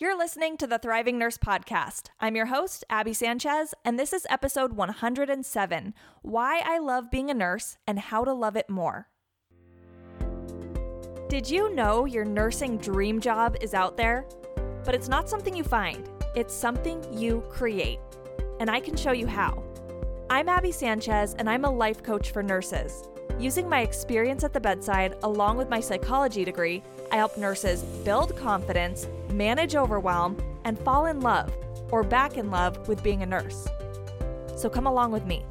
You're listening to the Thriving Nurse Podcast. I'm your host, Abby Sanchez, and this is episode 107 Why I Love Being a Nurse and How to Love It More. Did you know your nursing dream job is out there? But it's not something you find, it's something you create. And I can show you how. I'm Abby Sanchez, and I'm a life coach for nurses. Using my experience at the bedside along with my psychology degree, I help nurses build confidence manage overwhelm, and fall in love or back in love with being a nurse. So come along with me,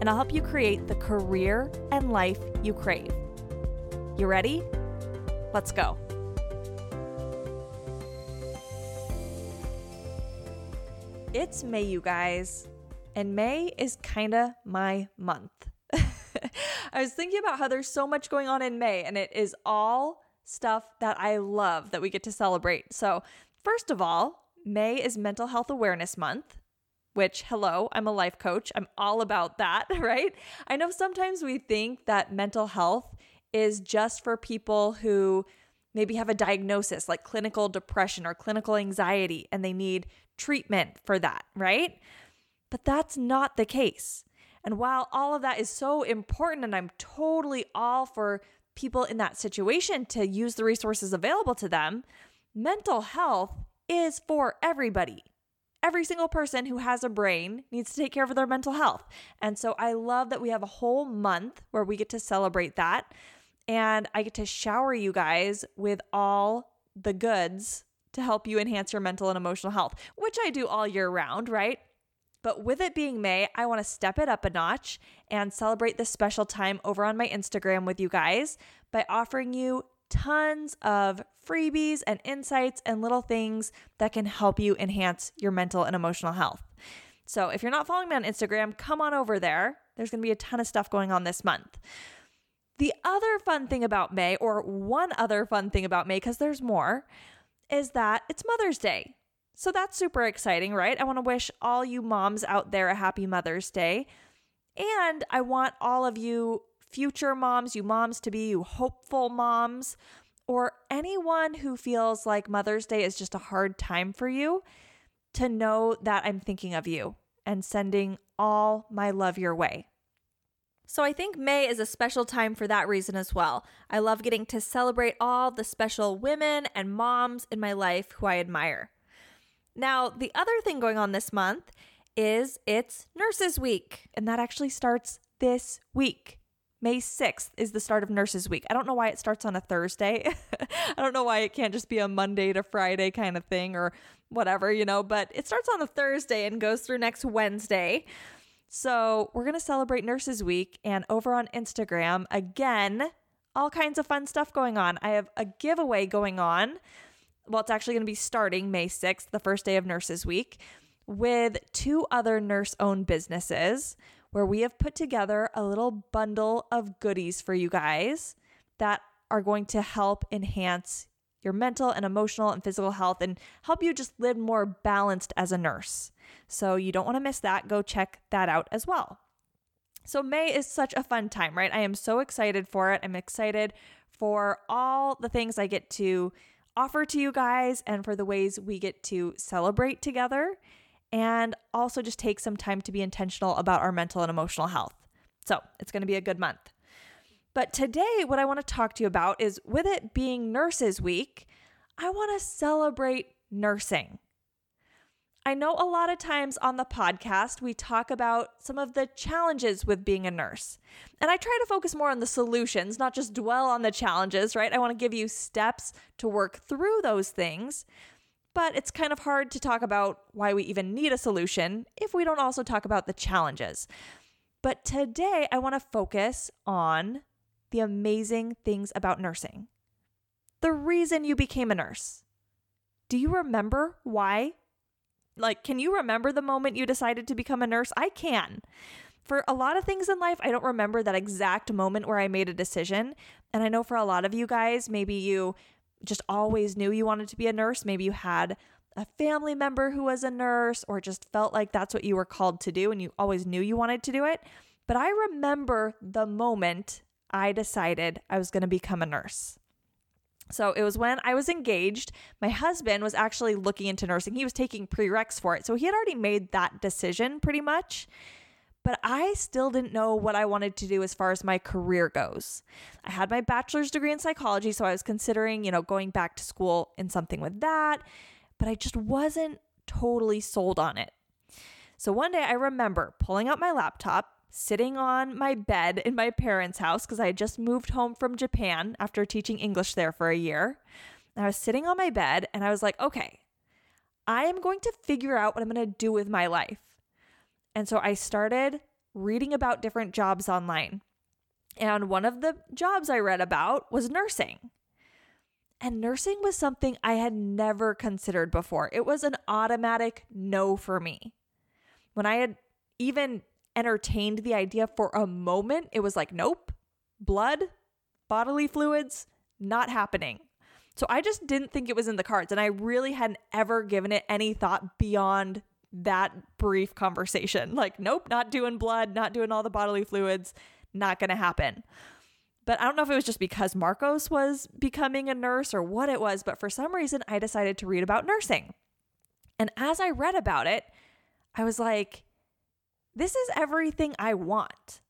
and I'll help you create the career and life you crave. You ready? Let's go. It's May, you guys, and May is kind of my month. I was thinking about how there's so much going on in May, and it is all stuff that I love that we get to celebrate. So, first of all, May is Mental Health Awareness Month, which, hello, I'm a life coach. I'm all about that, right? I know sometimes we think that mental health is just for people who maybe have a diagnosis like clinical depression or clinical anxiety and they need treatment for that, right? But that's not the case. And while all of that is so important, and I'm totally all for people in that situation to use the resources available to them, mental health is for everybody. Every single person who has a brain needs to take care of their mental health. And so I love that we have a whole month where we get to celebrate that. And I get to shower you guys with all the goods to help you enhance your mental and emotional health, which I do all year round, right? But with it being May, I want to step it up a notch and celebrate this special time over on my Instagram with you guys by offering you tons of freebies and insights and little things that can help you enhance your mental and emotional health. So if you're not following me on Instagram, come on over there. There's going to be a ton of stuff going on this month. The other fun thing about May, or one other fun thing about May, because there's more, is that it's Mother's Day. So that's super exciting, right? I want to wish all you moms out there a happy Mother's Day. And I want all of you future moms, you moms to be, you hopeful moms, or anyone who feels like Mother's Day is just a hard time for you to know that I'm thinking of you and sending all my love your way. So I think May is a special time for that reason as well. I love getting to celebrate all the special women and moms in my life who I admire. Now, the other thing going on this month is it's Nurses Week, and that actually starts this week. May 6th is the start of Nurses Week. I don't know why it starts on a Thursday. I don't know why it can't just be a Monday to Friday kind of thing or whatever, you know, but it starts on a Thursday and goes through next Wednesday. So, we're going to celebrate Nurses Week and over on Instagram, again, all kinds of fun stuff going on. I have a giveaway going on well, it's actually going to be starting May 6th, the first day of Nurses Week, with two other nurse owned businesses where we have put together a little bundle of goodies for you guys that are going to help enhance your mental and emotional and physical health and help you just live more balanced as a nurse. So you don't want to miss that. Go check that out as well. So, May is such a fun time, right? I am so excited for it. I'm excited for all the things I get to offer to you guys and for the ways we get to celebrate together and also just take some time to be intentional about our mental and emotional health. So it's going to be a good month. But today, what I want to talk to you about is with it being Nurses Week, I want to celebrate nursing. I know a lot of times on the podcast, we talk about some of the challenges with being a nurse. And I try to focus more on the solutions, not just dwell on the challenges, right? I want to give you steps to work through those things. But it's kind of hard to talk about why we even need a solution if we don't also talk about the challenges. But today, I want to focus on the amazing things about nursing. The reason you became a nurse. Do you remember why like, can you remember the moment you decided to become a nurse? I can. For a lot of things in life, I don't remember that exact moment where I made a decision. And I know for a lot of you guys, maybe you just always knew you wanted to be a nurse. Maybe you had a family member who was a nurse or just felt like that's what you were called to do and you always knew you wanted to do it. But I remember the moment I decided I was going to become a nurse. So it was when I was engaged. My husband was actually looking into nursing. He was taking prereqs for it. So he had already made that decision pretty much. But I still didn't know what I wanted to do as far as my career goes. I had my bachelor's degree in psychology, so I was considering, you know, going back to school in something with that, but I just wasn't totally sold on it. So one day I remember pulling out my laptop, sitting on my bed in my parents' house because I had just moved home from Japan after teaching English there for a year. I was sitting on my bed and I was like, okay, I am going to figure out what I'm going to do with my life. And so I started reading about different jobs online. And one of the jobs I read about was nursing. And nursing was something I had never considered before. It was an automatic no for me. When I had even entertained the idea for a moment, it was like, nope, blood, bodily fluids, not happening. So I just didn't think it was in the cards. And I really hadn't ever given it any thought beyond that brief conversation. Like, nope, not doing blood, not doing all the bodily fluids, not going to happen. But I don't know if it was just because Marcos was becoming a nurse or what it was, but for some reason I decided to read about nursing. And as I read about it, I was like, this is everything I want.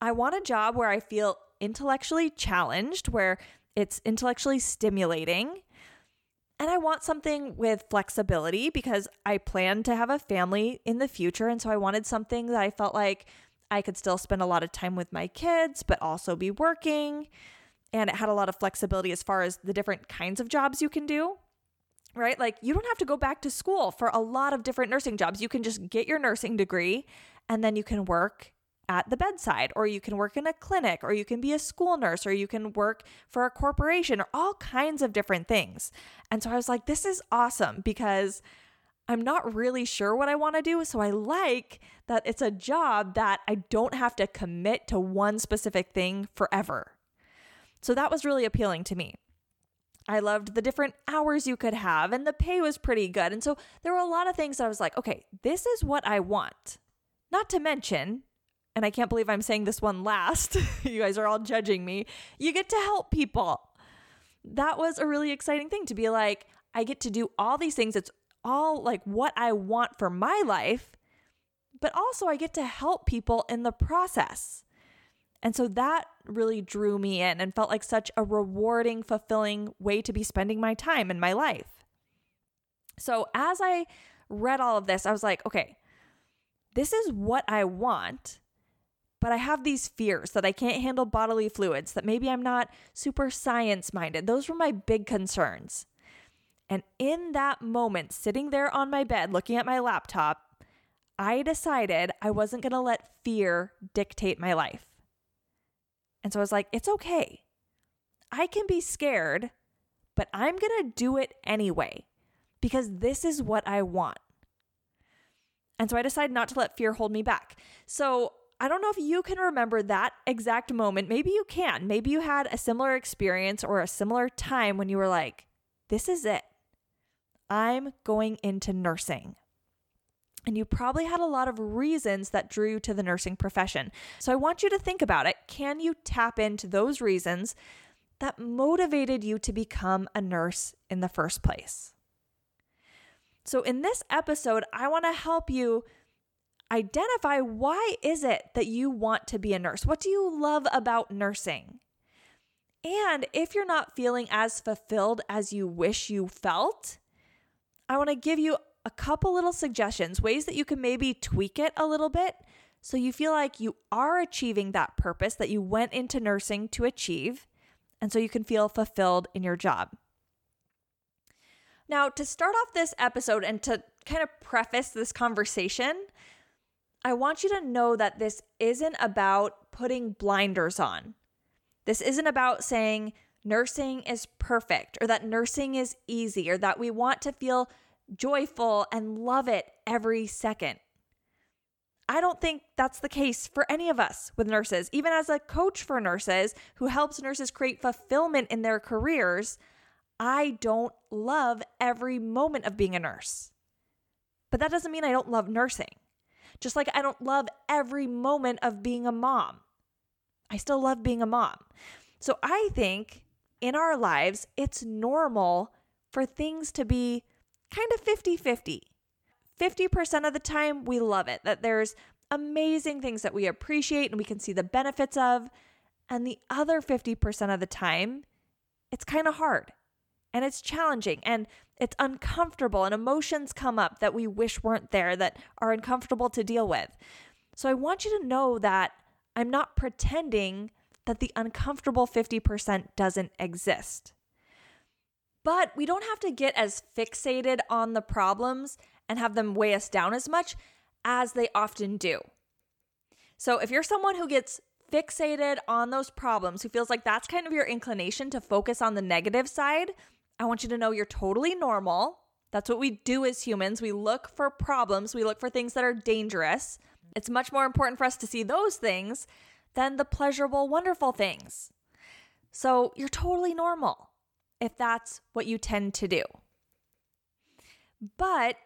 I want a job where I feel intellectually challenged, where it's intellectually stimulating. And I want something with flexibility because I plan to have a family in the future. And so I wanted something that I felt like I could still spend a lot of time with my kids, but also be working. And it had a lot of flexibility as far as the different kinds of jobs you can do right? Like you don't have to go back to school for a lot of different nursing jobs. You can just get your nursing degree and then you can work at the bedside or you can work in a clinic or you can be a school nurse or you can work for a corporation or all kinds of different things. And so I was like this is awesome because I'm not really sure what I want to do, so I like that it's a job that I don't have to commit to one specific thing forever. So that was really appealing to me. I loved the different hours you could have, and the pay was pretty good. And so there were a lot of things that I was like, okay, this is what I want. Not to mention, and I can't believe I'm saying this one last, you guys are all judging me, you get to help people. That was a really exciting thing to be like, I get to do all these things. It's all like what I want for my life, but also I get to help people in the process. And so that really drew me in and felt like such a rewarding, fulfilling way to be spending my time in my life. So as I read all of this, I was like, okay, this is what I want, but I have these fears that I can't handle bodily fluids, that maybe I'm not super science minded. Those were my big concerns. And in that moment, sitting there on my bed looking at my laptop, I decided I wasn't going to let fear dictate my life. And so I was like, it's okay. I can be scared, but I'm going to do it anyway because this is what I want. And so I decided not to let fear hold me back. So I don't know if you can remember that exact moment. Maybe you can. Maybe you had a similar experience or a similar time when you were like, this is it. I'm going into nursing. And you probably had a lot of reasons that drew you to the nursing profession. So I want you to think about it. Can you tap into those reasons that motivated you to become a nurse in the first place? So in this episode, I want to help you identify why is it that you want to be a nurse? What do you love about nursing? And if you're not feeling as fulfilled as you wish you felt, I want to give you a couple little suggestions, ways that you can maybe tweak it a little bit so you feel like you are achieving that purpose that you went into nursing to achieve, and so you can feel fulfilled in your job. Now, to start off this episode and to kind of preface this conversation, I want you to know that this isn't about putting blinders on. This isn't about saying nursing is perfect or that nursing is easy or that we want to feel joyful, and love it every second. I don't think that's the case for any of us with nurses. Even as a coach for nurses who helps nurses create fulfillment in their careers, I don't love every moment of being a nurse. But that doesn't mean I don't love nursing. Just like I don't love every moment of being a mom. I still love being a mom. So I think in our lives, it's normal for things to be kind of 50 50. 50% of the time, we love it, that there's amazing things that we appreciate and we can see the benefits of. And the other 50% of the time, it's kind of hard and it's challenging and it's uncomfortable, and emotions come up that we wish weren't there that are uncomfortable to deal with. So I want you to know that I'm not pretending that the uncomfortable 50% doesn't exist. But we don't have to get as fixated on the problems and have them weigh us down as much as they often do. So if you're someone who gets fixated on those problems, who feels like that's kind of your inclination to focus on the negative side, I want you to know you're totally normal. That's what we do as humans. We look for problems, we look for things that are dangerous. It's much more important for us to see those things than the pleasurable, wonderful things. So you're totally normal if that's what you tend to do. But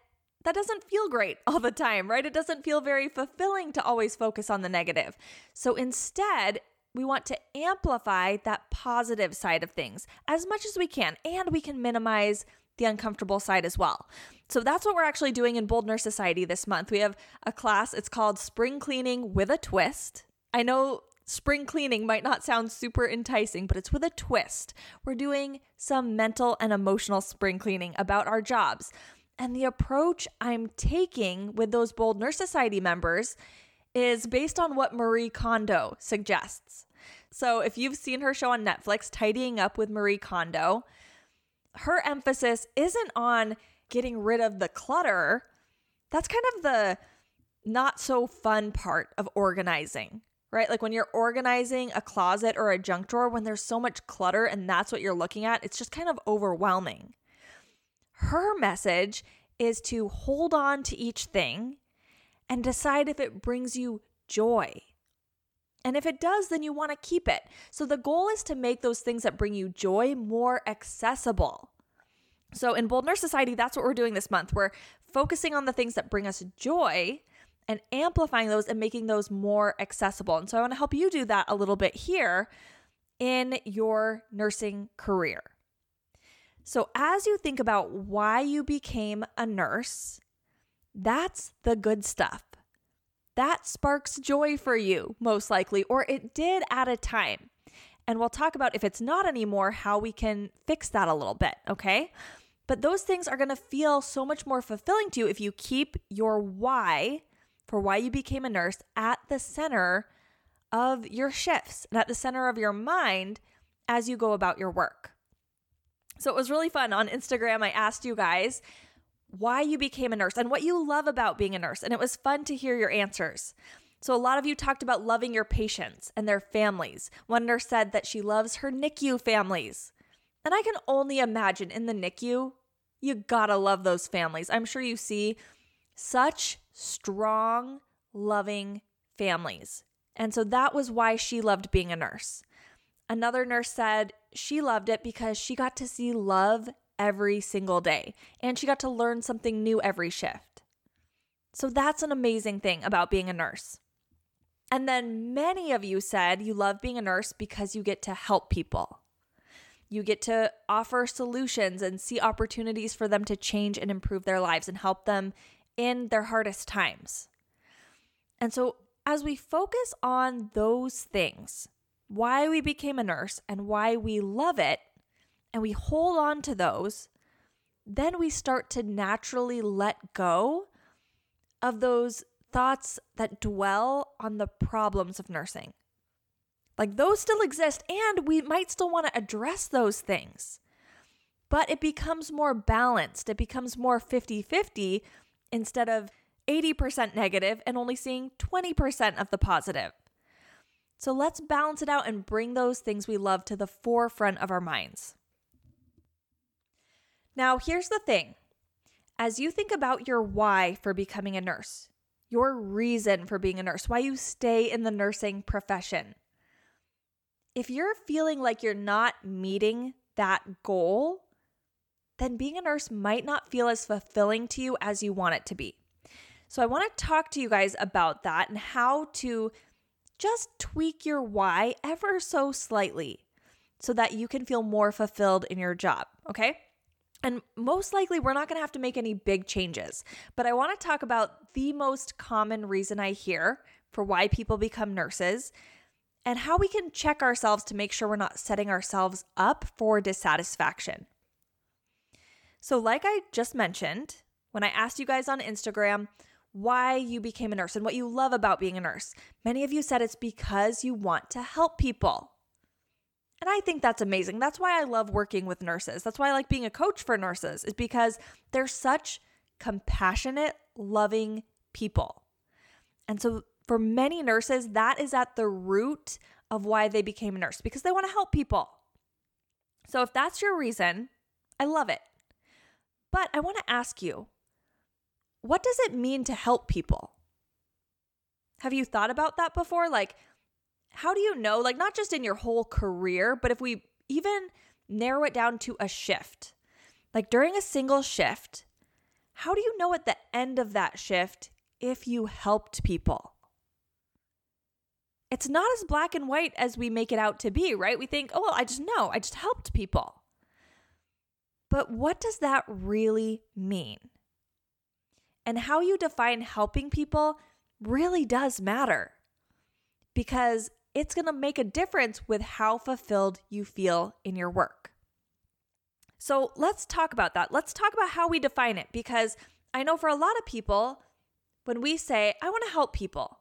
that doesn't feel great all the time, right? It doesn't feel very fulfilling to always focus on the negative. So instead, we want to amplify that positive side of things as much as we can, and we can minimize the uncomfortable side as well. So that's what we're actually doing in Bold Nurse Society this month. We have a class, it's called Spring Cleaning with a Twist. I know spring cleaning might not sound super enticing, but it's with a twist. We're doing some mental and emotional spring cleaning about our jobs. And the approach I'm taking with those Bold Nurse Society members is based on what Marie Kondo suggests. So, if you've seen her show on Netflix, Tidying Up with Marie Kondo, her emphasis isn't on getting rid of the clutter. That's kind of the not so fun part of organizing, right? Like when you're organizing a closet or a junk drawer, when there's so much clutter and that's what you're looking at, it's just kind of overwhelming. Her message is to hold on to each thing and decide if it brings you joy. And if it does, then you want to keep it. So the goal is to make those things that bring you joy more accessible. So in Bold Nurse Society, that's what we're doing this month. We're focusing on the things that bring us joy and amplifying those and making those more accessible. And so I want to help you do that a little bit here in your nursing career. So as you think about why you became a nurse, that's the good stuff. That sparks joy for you, most likely, or it did at a time. And we'll talk about if it's not anymore, how we can fix that a little bit, okay? But those things are gonna feel so much more fulfilling to you if you keep your why for why you became a nurse at the center of your shifts and at the center of your mind as you go about your work. So it was really fun. On Instagram, I asked you guys why you became a nurse and what you love about being a nurse. And it was fun to hear your answers. So, a lot of you talked about loving your patients and their families. One nurse said that she loves her NICU families. And I can only imagine in the NICU, you gotta love those families. I'm sure you see such strong, loving families. And so that was why she loved being a nurse. Another nurse said she loved it because she got to see love every single day and she got to learn something new every shift. So that's an amazing thing about being a nurse. And then many of you said you love being a nurse because you get to help people. You get to offer solutions and see opportunities for them to change and improve their lives and help them in their hardest times. And so, as we focus on those things, why we became a nurse and why we love it, and we hold on to those, then we start to naturally let go of those thoughts that dwell on the problems of nursing. Like those still exist, and we might still want to address those things. But it becomes more balanced. It becomes more 50 50 instead of 80% negative and only seeing 20% of the positive. So let's balance it out and bring those things we love to the forefront of our minds. Now, here's the thing as you think about your why for becoming a nurse, your reason for being a nurse, why you stay in the nursing profession, if you're feeling like you're not meeting that goal, then being a nurse might not feel as fulfilling to you as you want it to be. So, I want to talk to you guys about that and how to just tweak your why ever so slightly so that you can feel more fulfilled in your job, okay? And most likely, we're not gonna have to make any big changes. But I wanna talk about the most common reason I hear for why people become nurses and how we can check ourselves to make sure we're not setting ourselves up for dissatisfaction. So, like I just mentioned, when I asked you guys on Instagram why you became a nurse and what you love about being a nurse, many of you said it's because you want to help people. And I think that's amazing. That's why I love working with nurses. That's why I like being a coach for nurses, is because they're such compassionate, loving people. And so for many nurses, that is at the root of why they became a nurse because they want to help people. So if that's your reason, I love it. But I want to ask you what does it mean to help people? Have you thought about that before? Like, how do you know, like, not just in your whole career, but if we even narrow it down to a shift, like during a single shift, how do you know at the end of that shift if you helped people? it's not as black and white as we make it out to be, right? We think, oh, well, I just know, I just helped people. But what does that really mean? And how you define helping people really does matter because it's going to make a difference with how fulfilled you feel in your work. So let's talk about that. Let's talk about how we define it because I know for a lot of people, when we say, I want to help people,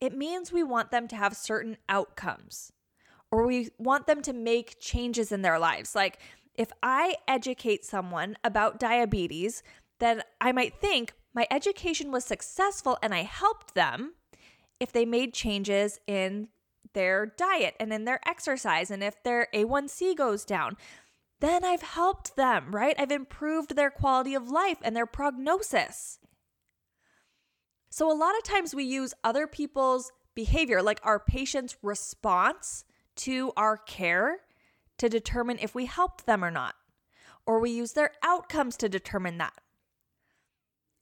it means we want them to have certain outcomes or we want them to make changes in their lives. Like if I educate someone about diabetes, then I might think my education was successful and I helped them if they made changes in their diet and in their exercise and if their A1C goes down. Then I've helped them, right? I've improved their quality of life and their prognosis. So, a lot of times we use other people's behavior, like our patient's response to our care, to determine if we helped them or not. Or we use their outcomes to determine that.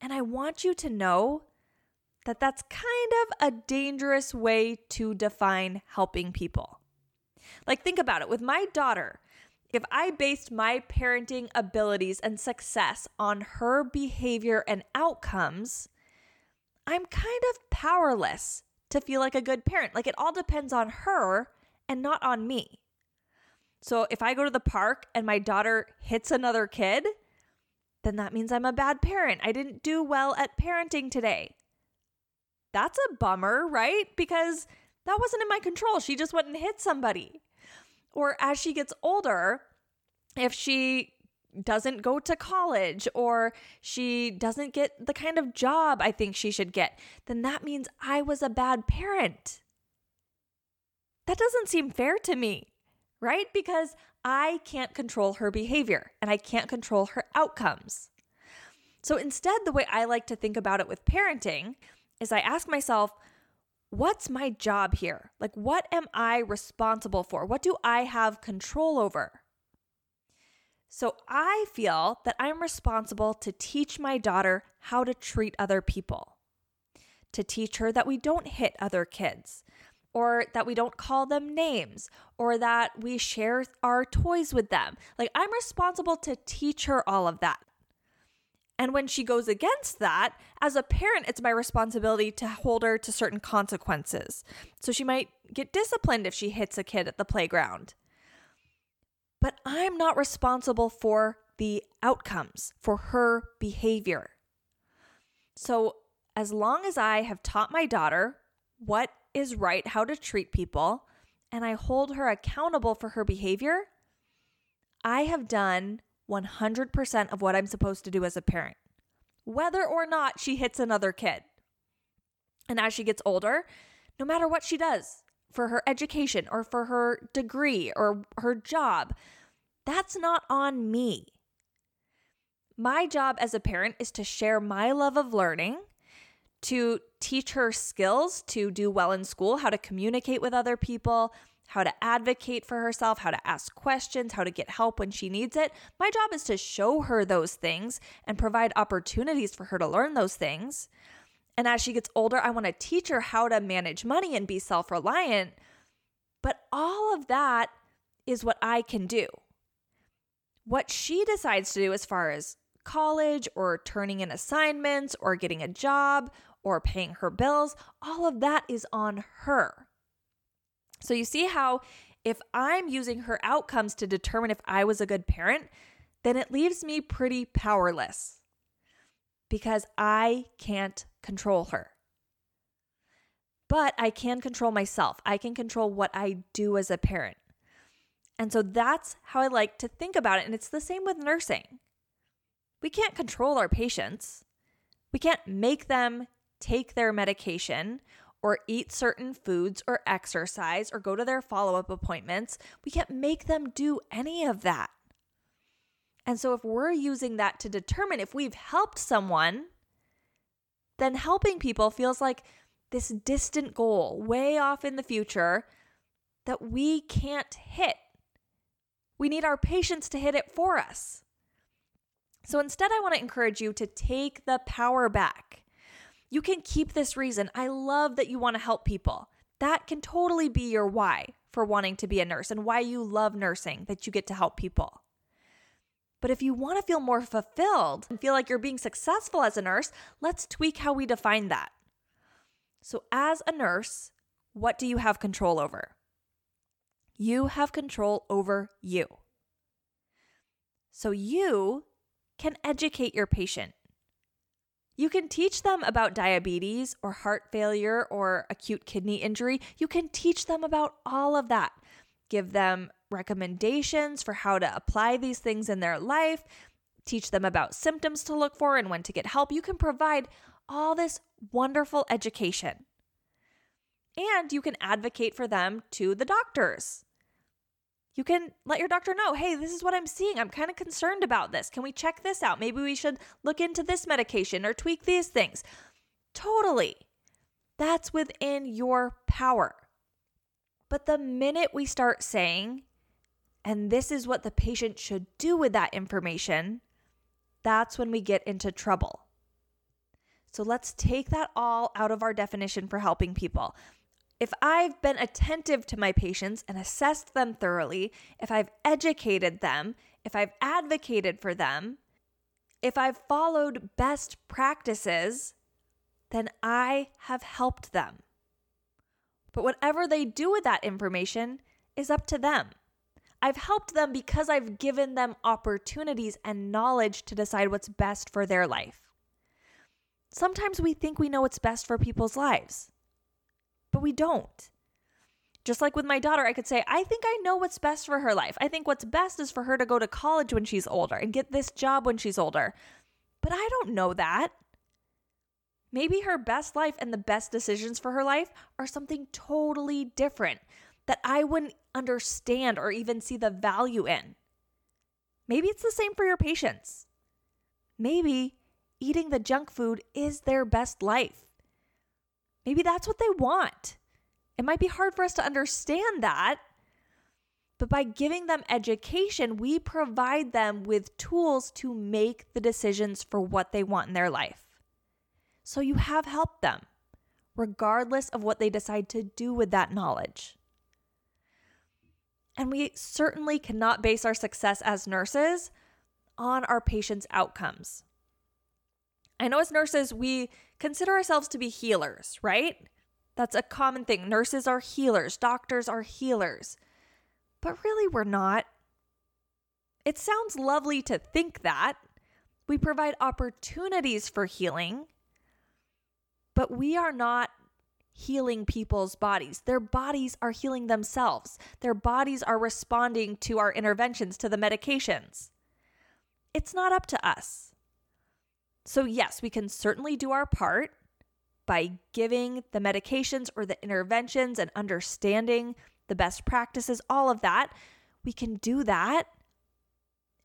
And I want you to know that that's kind of a dangerous way to define helping people. Like, think about it with my daughter. If I based my parenting abilities and success on her behavior and outcomes, I'm kind of powerless to feel like a good parent. Like it all depends on her and not on me. So if I go to the park and my daughter hits another kid, then that means I'm a bad parent. I didn't do well at parenting today. That's a bummer, right? Because that wasn't in my control. She just went and hit somebody. Or as she gets older, if she doesn't go to college or she doesn't get the kind of job I think she should get, then that means I was a bad parent. That doesn't seem fair to me, right? Because I can't control her behavior and I can't control her outcomes. So instead, the way I like to think about it with parenting is I ask myself, what's my job here? Like, what am I responsible for? What do I have control over? So I feel that I'm responsible to teach my daughter how to treat other people, to teach her that we don't hit other kids, or that we don't call them names, or that we share our toys with them. Like, I'm responsible to teach her all of that. And when she goes against that, as a parent, it's my responsibility to hold her to certain consequences. So she might get disciplined if she hits a kid at the playground but I'm not responsible for the outcomes, for her behavior. So, as long as I have taught my daughter what is right, how to treat people, and I hold her accountable for her behavior, I have done 100% of what I'm supposed to do as a parent, whether or not she hits another kid. And as she gets older, no matter what she does, for her education or for her degree or her job. That's not on me. My job as a parent is to share my love of learning, to teach her skills to do well in school, how to communicate with other people, how to advocate for herself, how to ask questions, how to get help when she needs it. My job is to show her those things and provide opportunities for her to learn those things. And as she gets older, I want to teach her how to manage money and be self reliant. But all of that is what I can do. What she decides to do as far as college or turning in assignments or getting a job or paying her bills, all of that is on her. So you see how if I'm using her outcomes to determine if I was a good parent, then it leaves me pretty powerless because I can't control her. But I can control myself. I can control what I do as a parent. And so that's how I like to think about it. And it's the same with nursing. We can't control our patients, we can't make them take their medication or eat certain foods or exercise or go to their follow up appointments. We can't make them do any of that. And so, if we're using that to determine if we've helped someone, then helping people feels like this distant goal way off in the future that we can't hit. We need our patients to hit it for us. So instead, I want to encourage you to take the power back. You can keep this reason. I love that you want to help people. That can totally be your why for wanting to be a nurse and why you love nursing, that you get to help people. But if you want to feel more fulfilled and feel like you're being successful as a nurse, let's tweak how we define that. So, as a nurse, what do you have control over? You have control over you. So, you can educate your patient. You can teach them about diabetes or heart failure or acute kidney injury. You can teach them about all of that. Give them recommendations for how to apply these things in their life, teach them about symptoms to look for and when to get help. You can provide all this wonderful education. And you can advocate for them to the doctors you can let your doctor know hey, this is what I'm seeing. I'm kind of concerned about this. Can we check this out? Maybe we should look into this medication or tweak these things. Totally. That's within your power. But the minute we start saying, and this is what the patient should do with that information, that's when we get into trouble. So let's take that all out of our definition for helping people. If I've been attentive to my patients and assessed them thoroughly, if I've educated them, if I've advocated for them, if I've followed best practices, then I have helped them. But whatever they do with that information is up to them. I've helped them because I've given them opportunities and knowledge to decide what's best for their life. Sometimes we think we know what's best for people's lives but we don't. Just like with my daughter, I could say, I think I know what's best for her life. I think what's best is for her to go to college when she's older and get this job when she's older. But I don't know that. Maybe her best life and the best decisions for her life are something totally different that I wouldn't understand or even see the value in. Maybe it's the same for your patients. Maybe eating the junk food is their best life. Maybe that's what they want. It might be hard for us to understand that. But by giving them education, we provide them with tools to make the decisions for what they want in their life. So you have helped them, regardless of what they decide to do with that knowledge. And we certainly cannot base our success as nurses on our patients' outcomes. I know as nurses, we consider ourselves to be healers, right? That's a common thing. Nurses are healers, doctors are healers. But really, we're not. It sounds lovely to think that. We provide opportunities for healing, but we are not healing people's bodies. Their bodies are healing themselves, their bodies are responding to our interventions, to the medications. It's not up to us. So, yes, we can certainly do our part by giving the medications or the interventions and understanding the best practices, all of that. We can do that.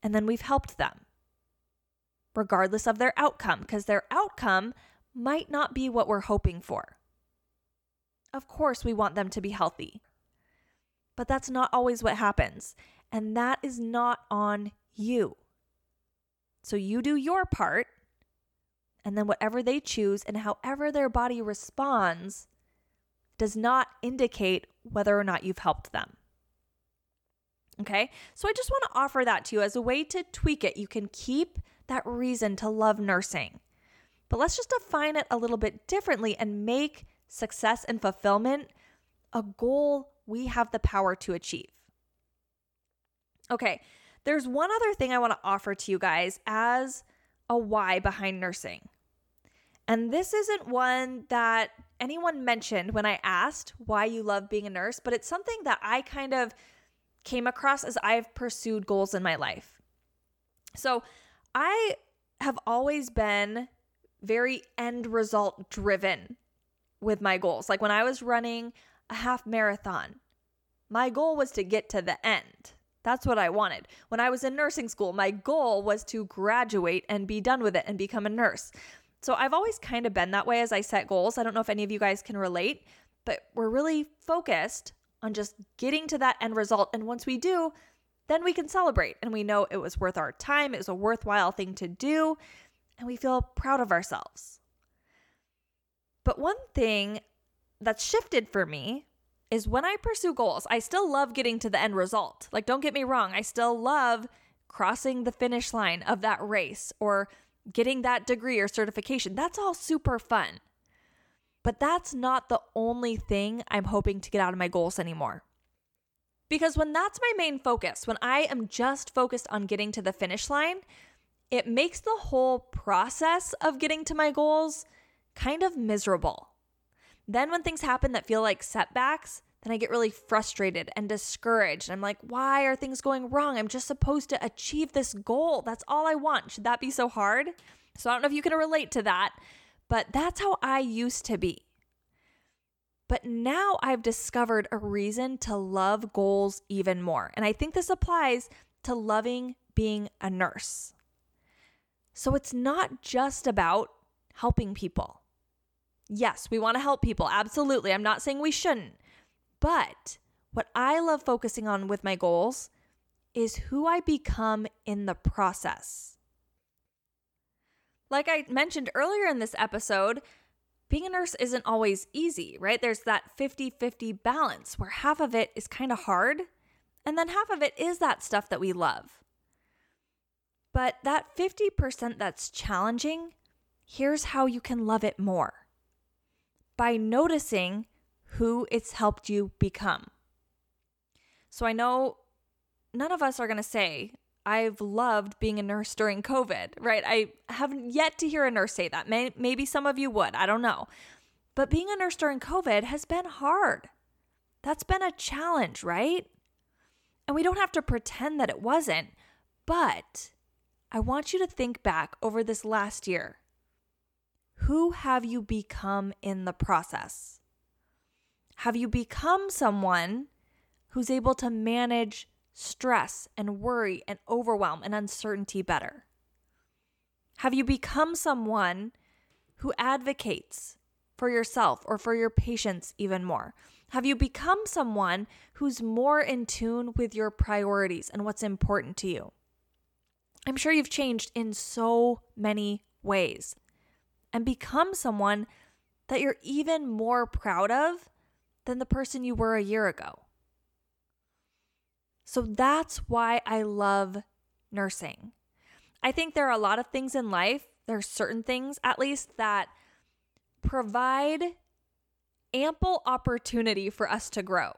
And then we've helped them, regardless of their outcome, because their outcome might not be what we're hoping for. Of course, we want them to be healthy, but that's not always what happens. And that is not on you. So you do your part and then whatever they choose and however their body responds does not indicate whether or not you've helped them. Okay. So I just want to offer that to you as a way to tweak it. You can keep that reason to love nursing. But let's just define it a little bit differently and make success and fulfillment a goal we have the power to achieve. Okay, there's one other thing I want to offer to you guys as a why behind nursing. And this isn't one that anyone mentioned when I asked why you love being a nurse, but it's something that I kind of came across as I've pursued goals in my life. So I have always been very end result driven with my goals. Like when I was running a half marathon, my goal was to get to the end. That's what I wanted. When I was in nursing school, my goal was to graduate and be done with it and become a nurse. So I've always kind of been that way as I set goals. I don't know if any of you guys can relate, but we're really focused on just getting to that end result. And once we do, then we can celebrate and we know it was worth our time, it was a worthwhile thing to do, and we feel proud of ourselves. But one thing that's shifted for me is when I pursue goals, I still love getting to the end result. Like, don't get me wrong, I still love crossing the finish line of that race or getting that degree or certification. That's all super fun. But that's not the only thing I'm hoping to get out of my goals anymore. Because when that's my main focus, when I am just focused on getting to the finish line, it makes the whole process of getting to my goals kind of miserable. Then, when things happen that feel like setbacks, then I get really frustrated and discouraged. I'm like, why are things going wrong? I'm just supposed to achieve this goal. That's all I want. Should that be so hard? So, I don't know if you can relate to that, but that's how I used to be. But now I've discovered a reason to love goals even more. And I think this applies to loving being a nurse. So it's not just about helping people. Yes, we want to help people. Absolutely. I'm not saying we shouldn't. But what I love focusing on with my goals is who I become in the process. Like I mentioned earlier in this episode, being a nurse isn't always easy, right? There's that 50 50 balance where half of it is kind of hard, and then half of it is that stuff that we love. But that 50% that's challenging, here's how you can love it more by noticing who it's helped you become. So I know none of us are going to say, I've loved being a nurse during COVID, right? I haven't yet to hear a nurse say that. May, maybe some of you would, I don't know. But being a nurse during COVID has been hard. That's been a challenge, right? And we don't have to pretend that it wasn't, but I want you to think back over this last year. Who have you become in the process? Have you become someone who's able to manage stress and worry and overwhelm and uncertainty better? Have you become someone who advocates for yourself or for your patients even more? Have you become someone who's more in tune with your priorities and what's important to you? I'm sure you've changed in so many ways and become someone that you're even more proud of than the person you were a year ago. So that's why I love nursing. I think there are a lot of things in life, there are certain things at least that provide ample opportunity for us to grow.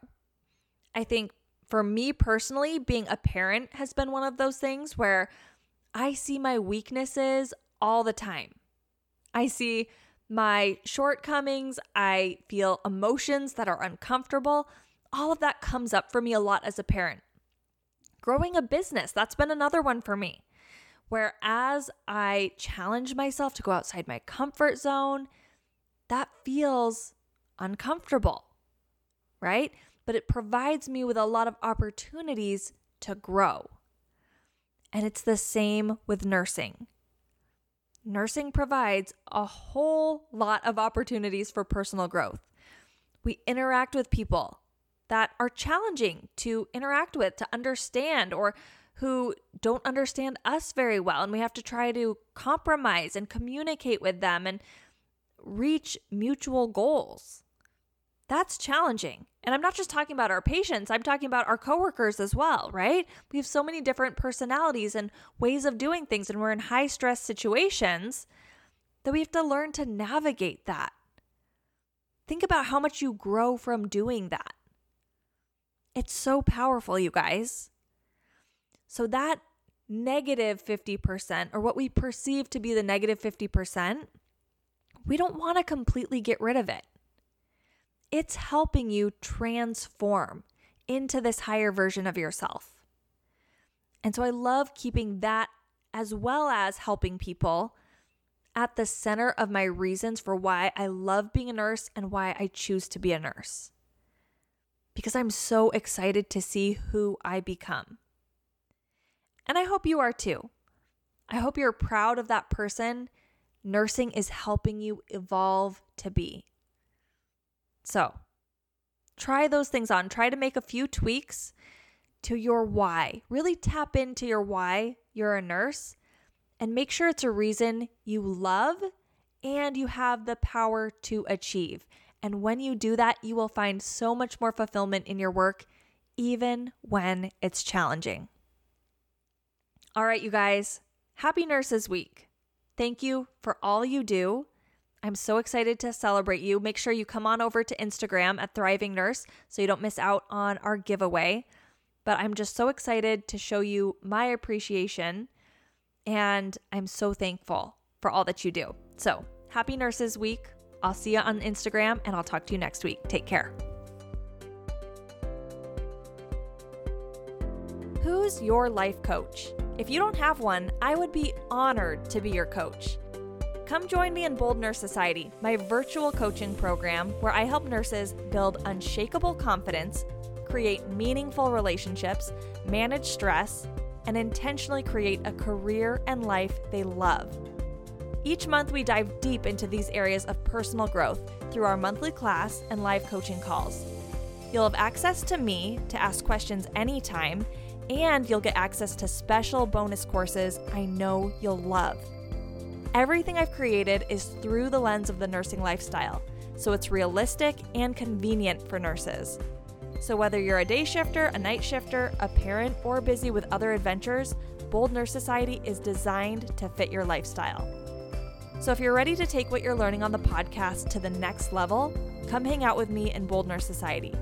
I think for me personally, being a parent has been one of those things where I see my weaknesses all the time. I see my shortcomings, I feel emotions that are uncomfortable. All of that comes up for me a lot as a parent. Growing a business, that's been another one for me. Whereas I challenge myself to go outside my comfort zone, that feels uncomfortable, right? But it provides me with a lot of opportunities to grow. And it's the same with nursing. Nursing provides a whole lot of opportunities for personal growth. We interact with people that are challenging to interact with, to understand, or who don't understand us very well. And we have to try to compromise and communicate with them and reach mutual goals. That's challenging. And I'm not just talking about our patients, I'm talking about our coworkers as well, right? We have so many different personalities and ways of doing things, and we're in high stress situations that we have to learn to navigate that. Think about how much you grow from doing that. It's so powerful, you guys. So, that negative 50%, or what we perceive to be the negative 50%, we don't want to completely get rid of it. It's helping you transform into this higher version of yourself. And so I love keeping that as well as helping people at the center of my reasons for why I love being a nurse and why I choose to be a nurse. Because I'm so excited to see who I become. And I hope you are too. I hope you're proud of that person nursing is helping you evolve to be. So, try those things on. Try to make a few tweaks to your why. Really tap into your why you're a nurse and make sure it's a reason you love and you have the power to achieve. And when you do that, you will find so much more fulfillment in your work, even when it's challenging. All right, you guys, happy Nurses Week. Thank you for all you do. I'm so excited to celebrate you. Make sure you come on over to Instagram at Thriving Nurse so you don't miss out on our giveaway. But I'm just so excited to show you my appreciation and I'm so thankful for all that you do. So, happy Nurses Week. I'll see you on Instagram and I'll talk to you next week. Take care. Who's your life coach? If you don't have one, I would be honored to be your coach. Come join me in Bold Nurse Society, my virtual coaching program where I help nurses build unshakable confidence, create meaningful relationships, manage stress, and intentionally create a career and life they love. Each month, we dive deep into these areas of personal growth through our monthly class and live coaching calls. You'll have access to me to ask questions anytime, and you'll get access to special bonus courses I know you'll love. Everything I've created is through the lens of the nursing lifestyle, so it's realistic and convenient for nurses. So, whether you're a day shifter, a night shifter, a parent, or busy with other adventures, Bold Nurse Society is designed to fit your lifestyle. So, if you're ready to take what you're learning on the podcast to the next level, come hang out with me in Bold Nurse Society.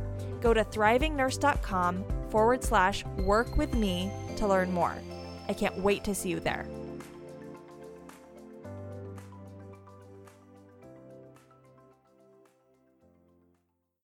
Go to thrivingnurse.com forward slash work with me to learn more. I can't wait to see you there.